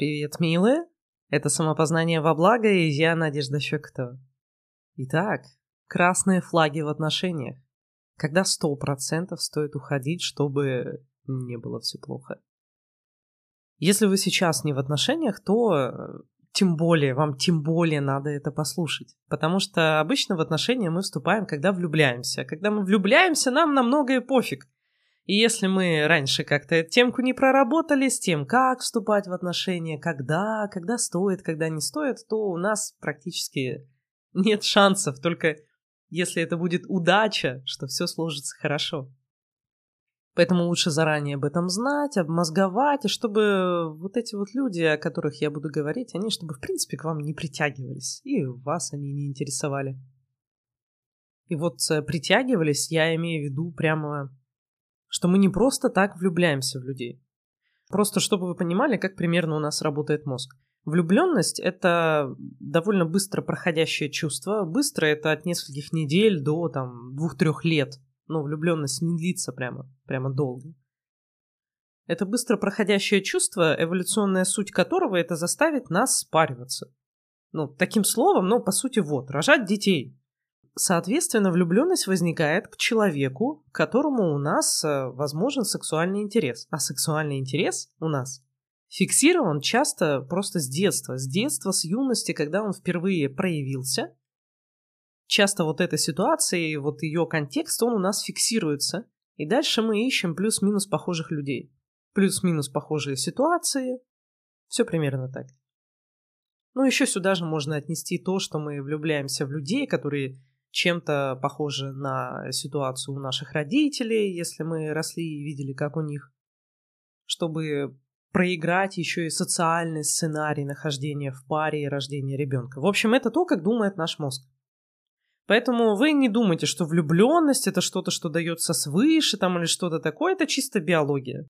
Привет, милые! Это самопознание во благо, и я Надежда Щекотова. Итак, красные флаги в отношениях. Когда сто процентов стоит уходить, чтобы не было все плохо. Если вы сейчас не в отношениях, то э, тем более, вам тем более надо это послушать. Потому что обычно в отношения мы вступаем, когда влюбляемся. Когда мы влюбляемся, нам на многое пофиг – и если мы раньше как-то темку не проработали с тем, как вступать в отношения, когда, когда стоит, когда не стоит, то у нас практически нет шансов, только если это будет удача, что все сложится хорошо. Поэтому лучше заранее об этом знать, обмозговать, и чтобы вот эти вот люди, о которых я буду говорить, они чтобы в принципе к вам не притягивались, и вас они не интересовали. И вот э, притягивались, я имею в виду прямо что мы не просто так влюбляемся в людей. Просто чтобы вы понимали, как примерно у нас работает мозг. Влюбленность — это довольно быстро проходящее чувство. Быстро — это от нескольких недель до там двух-трех лет. Но влюбленность не длится прямо, прямо долго. Это быстро проходящее чувство, эволюционная суть которого — это заставить нас спариваться. Ну, таким словом, ну, по сути, вот, рожать детей. Соответственно, влюбленность возникает к человеку, к которому у нас э, возможен сексуальный интерес. А сексуальный интерес у нас фиксирован часто просто с детства. С детства, с юности, когда он впервые проявился. Часто вот эта ситуация и вот ее контекст, он у нас фиксируется. И дальше мы ищем плюс-минус похожих людей. Плюс-минус похожие ситуации. Все примерно так. Ну, еще сюда же можно отнести то, что мы влюбляемся в людей, которые чем-то похоже на ситуацию у наших родителей, если мы росли и видели, как у них, чтобы проиграть еще и социальный сценарий нахождения в паре и рождения ребенка. В общем, это то, как думает наш мозг. Поэтому вы не думайте, что влюбленность это что-то, что дается свыше там или что-то такое, это чисто биология.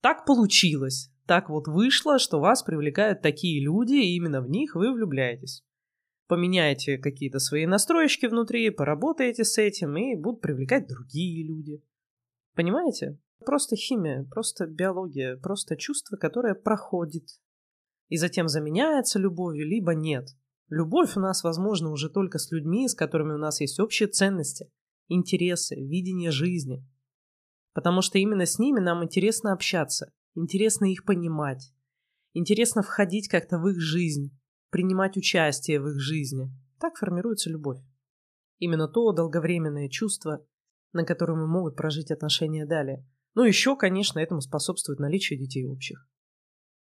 Так получилось, так вот вышло, что вас привлекают такие люди, и именно в них вы влюбляетесь поменяете какие-то свои настроечки внутри, поработаете с этим, и будут привлекать другие люди. Понимаете? Просто химия, просто биология, просто чувство, которое проходит. И затем заменяется любовью, либо нет. Любовь у нас возможна уже только с людьми, с которыми у нас есть общие ценности, интересы, видение жизни. Потому что именно с ними нам интересно общаться, интересно их понимать, интересно входить как-то в их жизнь, принимать участие в их жизни. Так формируется любовь. Именно то долговременное чувство, на котором мы могут прожить отношения далее. Ну, еще, конечно, этому способствует наличие детей общих.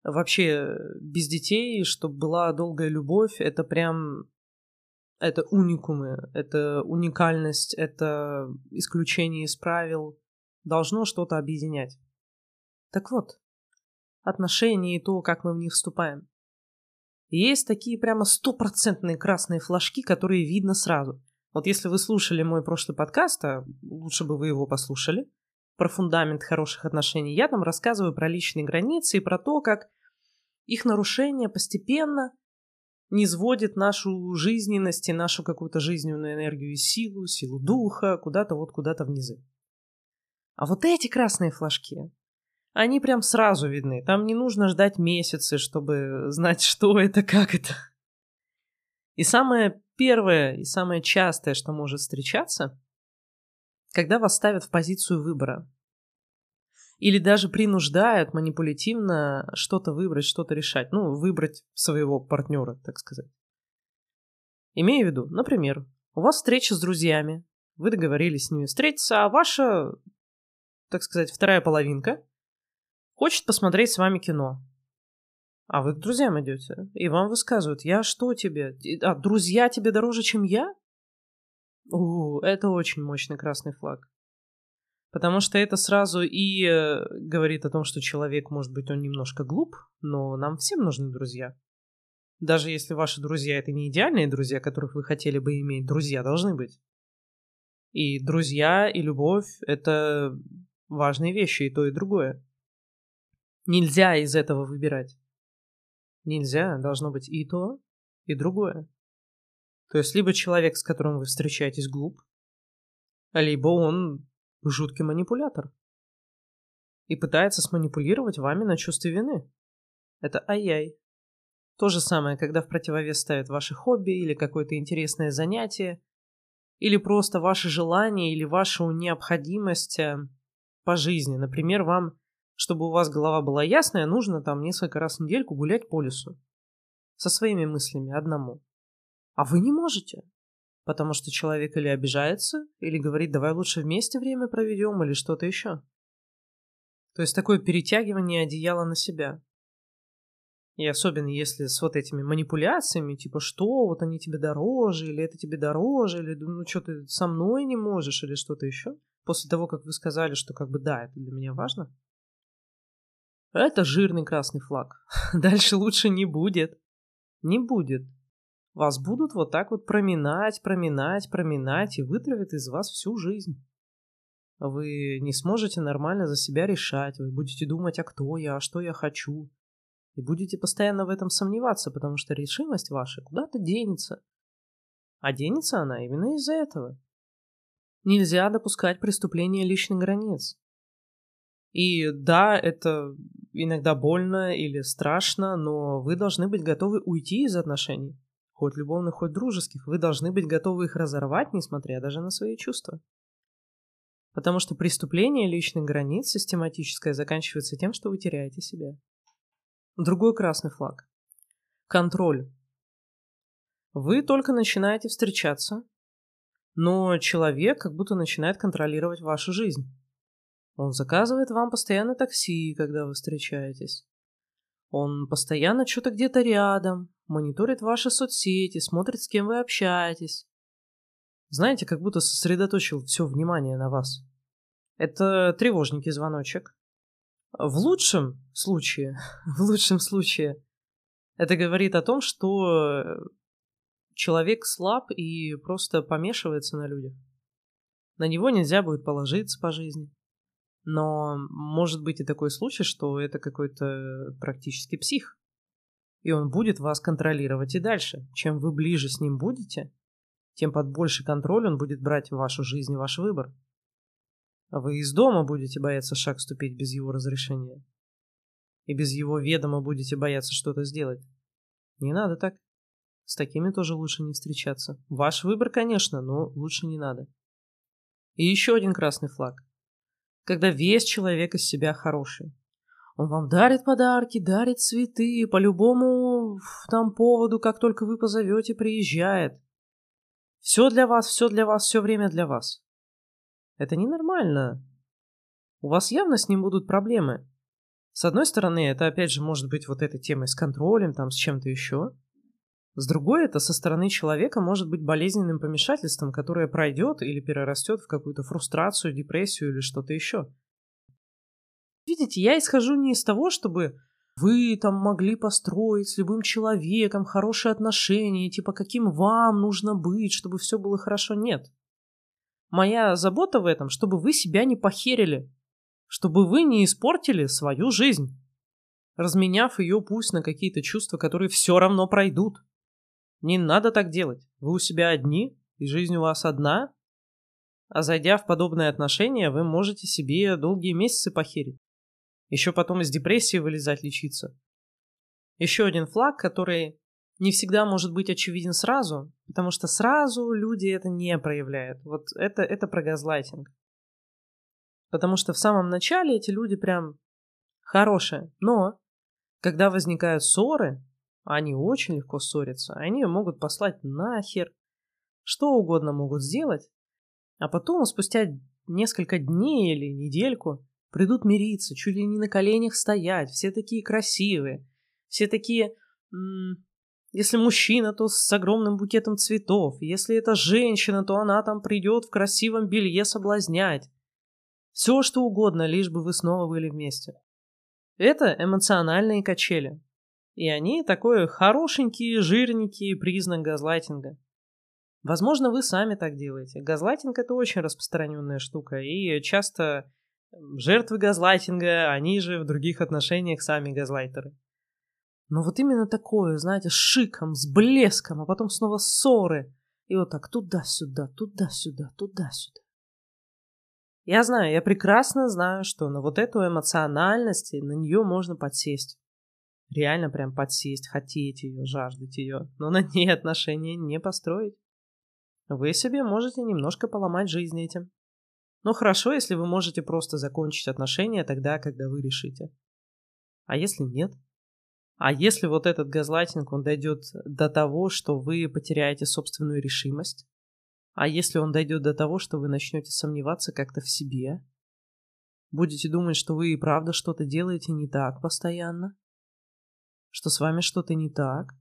Вообще, без детей, чтобы была долгая любовь, это прям... Это уникумы, это уникальность, это исключение из правил. Должно что-то объединять. Так вот, отношения и то, как мы в них вступаем. Есть такие прямо стопроцентные красные флажки, которые видно сразу. Вот если вы слушали мой прошлый подкаст, а лучше бы вы его послушали, про фундамент хороших отношений, я там рассказываю про личные границы и про то, как их нарушение постепенно не сводит нашу жизненность и нашу какую-то жизненную энергию и силу, силу духа куда-то вот куда-то внизу. А вот эти красные флажки, они прям сразу видны. Там не нужно ждать месяцы, чтобы знать, что это, как это. И самое первое и самое частое, что может встречаться, когда вас ставят в позицию выбора. Или даже принуждают манипулятивно что-то выбрать, что-то решать. Ну, выбрать своего партнера, так сказать. Имею в виду, например, у вас встреча с друзьями, вы договорились с ними встретиться, а ваша, так сказать, вторая половинка Хочет посмотреть с вами кино. А вы к друзьям идете, и вам высказывают, я что тебе? А друзья тебе дороже, чем я? О, это очень мощный красный флаг. Потому что это сразу и э, говорит о том, что человек, может быть, он немножко глуп, но нам всем нужны друзья. Даже если ваши друзья это не идеальные друзья, которых вы хотели бы иметь, друзья должны быть. И друзья, и любовь — это важные вещи, и то, и другое. Нельзя из этого выбирать. Нельзя, должно быть и то, и другое. То есть либо человек, с которым вы встречаетесь, глуп, либо он жуткий манипулятор и пытается сманипулировать вами на чувстве вины. Это ай-яй. То же самое, когда в противовес ставят ваши хобби или какое-то интересное занятие, или просто ваши желания или вашу необходимость э, по жизни. Например, вам, чтобы у вас голова была ясная, нужно там несколько раз в недельку гулять по лесу со своими мыслями одному. А вы не можете, потому что человек или обижается, или говорит, давай лучше вместе время проведем, или что-то еще. То есть такое перетягивание одеяла на себя. И особенно если с вот этими манипуляциями, типа, что, вот они тебе дороже, или это тебе дороже, или ну что ты со мной не можешь, или что-то еще. После того, как вы сказали, что как бы да, это для меня важно. Это жирный красный флаг. Дальше лучше не будет. Не будет. Вас будут вот так вот проминать, проминать, проминать и вытравят из вас всю жизнь. Вы не сможете нормально за себя решать, вы будете думать, а кто я, а что я хочу. И будете постоянно в этом сомневаться, потому что решимость ваша куда-то денется. А денется она именно из-за этого. Нельзя допускать преступления личных границ. И да, это иногда больно или страшно, но вы должны быть готовы уйти из отношений. Хоть любовных, хоть дружеских. Вы должны быть готовы их разорвать, несмотря даже на свои чувства. Потому что преступление личных границ систематическое заканчивается тем, что вы теряете себя. Другой красный флаг. Контроль. Вы только начинаете встречаться, но человек как будто начинает контролировать вашу жизнь. Он заказывает вам постоянно такси, когда вы встречаетесь. Он постоянно что-то где-то рядом, мониторит ваши соцсети, смотрит, с кем вы общаетесь. Знаете, как будто сосредоточил все внимание на вас. Это тревожненький звоночек. В лучшем случае, в лучшем случае, это говорит о том, что человек слаб и просто помешивается на людях. На него нельзя будет положиться по жизни. Но может быть и такой случай, что это какой-то практически псих. И он будет вас контролировать и дальше. Чем вы ближе с ним будете, тем под больше контроль он будет брать в вашу жизнь и ваш выбор. А вы из дома будете бояться шаг ступить без его разрешения. И без его ведома будете бояться что-то сделать. Не надо так. С такими тоже лучше не встречаться. Ваш выбор, конечно, но лучше не надо. И еще один красный флаг – когда весь человек из себя хороший. Он вам дарит подарки, дарит цветы, по любому там поводу, как только вы позовете, приезжает. Все для вас, все для вас, все время для вас. Это ненормально. У вас явно с ним будут проблемы. С одной стороны, это опять же может быть вот этой темой с контролем, там, с чем-то еще. С другой, это со стороны человека может быть болезненным помешательством, которое пройдет или перерастет в какую-то фрустрацию, депрессию или что-то еще. Видите, я исхожу не из того, чтобы вы там могли построить с любым человеком хорошие отношения, типа каким вам нужно быть, чтобы все было хорошо. Нет. Моя забота в этом, чтобы вы себя не похерили, чтобы вы не испортили свою жизнь, разменяв ее пусть на какие-то чувства, которые все равно пройдут. Не надо так делать. Вы у себя одни, и жизнь у вас одна. А зайдя в подобные отношения, вы можете себе долгие месяцы похерить. Еще потом из депрессии вылезать лечиться. Еще один флаг, который не всегда может быть очевиден сразу, потому что сразу люди это не проявляют. Вот это, это про газлайтинг. Потому что в самом начале эти люди прям хорошие. Но когда возникают ссоры, они очень легко ссорятся. Они могут послать нахер. Что угодно могут сделать. А потом, спустя несколько дней или недельку, придут мириться, чуть ли не на коленях стоять. Все такие красивые. Все такие... Если мужчина, то с огромным букетом цветов. Если это женщина, то она там придет в красивом белье соблазнять. Все, что угодно, лишь бы вы снова были вместе. Это эмоциональные качели. И они такой хорошенький, жирненький признак газлайтинга. Возможно, вы сами так делаете. Газлайтинг это очень распространенная штука, и часто жертвы газлайтинга, они же в других отношениях сами газлайтеры. Но вот именно такое, знаете, с шиком, с блеском, а потом снова ссоры. И вот так туда-сюда, туда-сюда, туда-сюда. Я знаю, я прекрасно знаю, что на вот эту эмоциональность, на нее можно подсесть. Реально прям подсесть, хотеть ее, жаждать ее, но на ней отношения не построить. Вы себе можете немножко поломать жизнь этим. Но хорошо, если вы можете просто закончить отношения тогда, когда вы решите. А если нет? А если вот этот газлайтинг, он дойдет до того, что вы потеряете собственную решимость? А если он дойдет до того, что вы начнете сомневаться как-то в себе? Будете думать, что вы и правда что-то делаете не так постоянно? Что с вами что-то не так?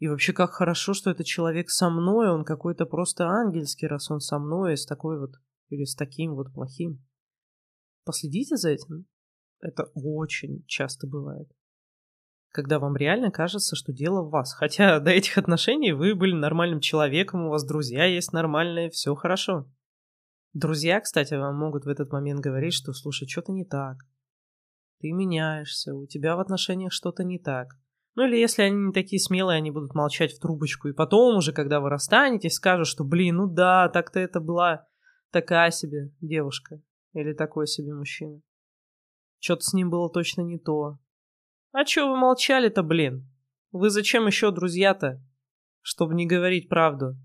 И вообще как хорошо, что этот человек со мной, он какой-то просто ангельский, раз он со мной, с такой вот, или с таким вот плохим. Последите за этим. Это очень часто бывает. Когда вам реально кажется, что дело в вас. Хотя до этих отношений вы были нормальным человеком, у вас друзья есть нормальные, все хорошо. Друзья, кстати, вам могут в этот момент говорить, что слушай, что-то не так. Ты меняешься, у тебя в отношениях что-то не так. Ну или если они не такие смелые, они будут молчать в трубочку. И потом уже, когда вы расстанетесь, скажут, что, блин, ну да, так-то это была такая себе девушка. Или такой себе мужчина. Что-то с ним было точно не то. А чё вы молчали-то, блин? Вы зачем еще друзья-то? Чтобы не говорить правду.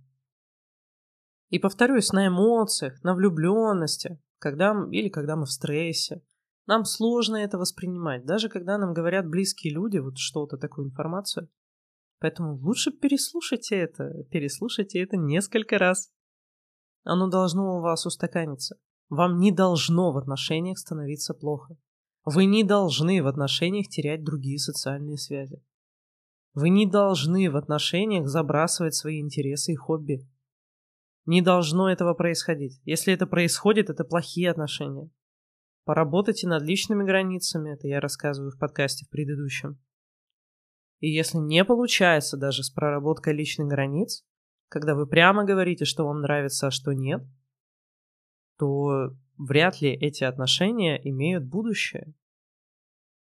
И повторюсь, на эмоциях, на влюбленности, когда, или когда мы в стрессе, нам сложно это воспринимать, даже когда нам говорят близкие люди вот что-то, такую информацию. Поэтому лучше переслушайте это, переслушайте это несколько раз. Оно должно у вас устаканиться. Вам не должно в отношениях становиться плохо. Вы не должны в отношениях терять другие социальные связи. Вы не должны в отношениях забрасывать свои интересы и хобби. Не должно этого происходить. Если это происходит, это плохие отношения. Поработайте над личными границами, это я рассказываю в подкасте в предыдущем. И если не получается даже с проработкой личных границ, когда вы прямо говорите, что вам нравится, а что нет, то вряд ли эти отношения имеют будущее.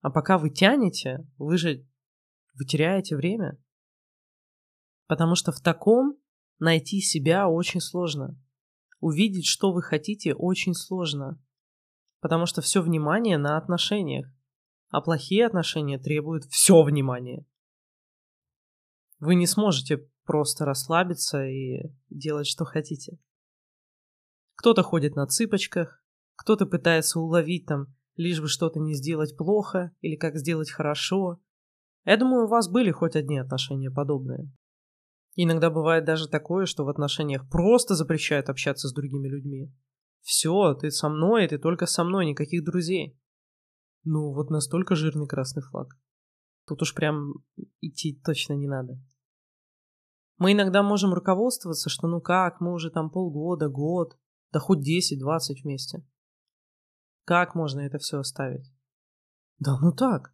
А пока вы тянете, вы же вы теряете время. Потому что в таком найти себя очень сложно. Увидеть, что вы хотите, очень сложно потому что все внимание на отношениях, а плохие отношения требуют все внимание. Вы не сможете просто расслабиться и делать, что хотите. Кто-то ходит на цыпочках, кто-то пытается уловить там, лишь бы что-то не сделать плохо или как сделать хорошо. Я думаю, у вас были хоть одни отношения подобные. Иногда бывает даже такое, что в отношениях просто запрещают общаться с другими людьми. Все, ты со мной, ты только со мной, никаких друзей. Ну, вот настолько жирный красный флаг. Тут уж прям идти точно не надо. Мы иногда можем руководствоваться, что ну как, мы уже там полгода, год, да хоть 10-20 вместе. Как можно это все оставить? Да ну так.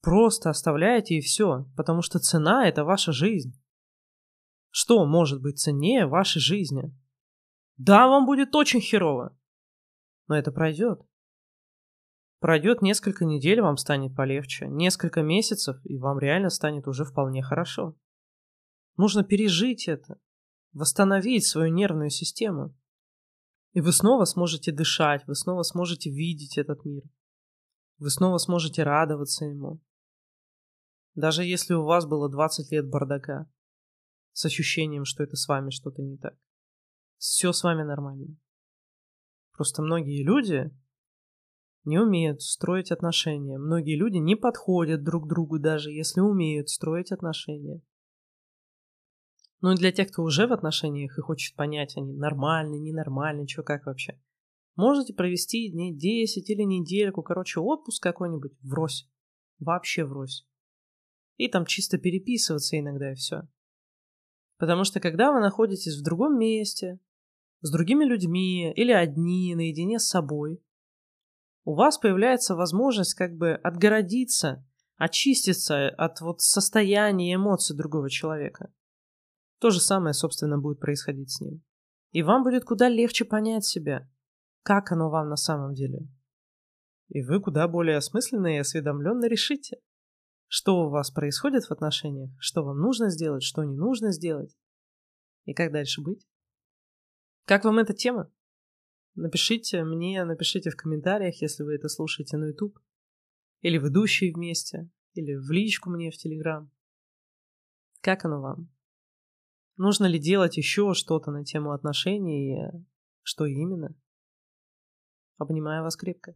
Просто оставляете и все, потому что цена — это ваша жизнь. Что может быть ценнее вашей жизни? Да, вам будет очень херово. Но это пройдет. Пройдет несколько недель, вам станет полегче. Несколько месяцев, и вам реально станет уже вполне хорошо. Нужно пережить это. Восстановить свою нервную систему. И вы снова сможете дышать, вы снова сможете видеть этот мир. Вы снова сможете радоваться ему. Даже если у вас было 20 лет бардака. С ощущением, что это с вами что-то не так все с вами нормально. Просто многие люди не умеют строить отношения. Многие люди не подходят друг другу, даже если умеют строить отношения. Ну и для тех, кто уже в отношениях и хочет понять, они нормальные, ненормальные, что как вообще. Можете провести дней 10 или недельку, короче, отпуск какой-нибудь врозь. Вообще врозь. И там чисто переписываться иногда и все. Потому что когда вы находитесь в другом месте, с другими людьми или одни, наедине с собой, у вас появляется возможность как бы отгородиться, очиститься от вот состояния эмоций другого человека. То же самое, собственно, будет происходить с ним. И вам будет куда легче понять себя, как оно вам на самом деле. И вы куда более осмысленно и осведомленно решите, что у вас происходит в отношениях, что вам нужно сделать, что не нужно сделать, и как дальше быть. Как вам эта тема? Напишите мне, напишите в комментариях, если вы это слушаете на YouTube. Или ведущие вместе. или в личку мне в Телеграм. Как оно вам? Нужно ли делать еще что-то на тему отношений? Что именно? Обнимаю вас крепко.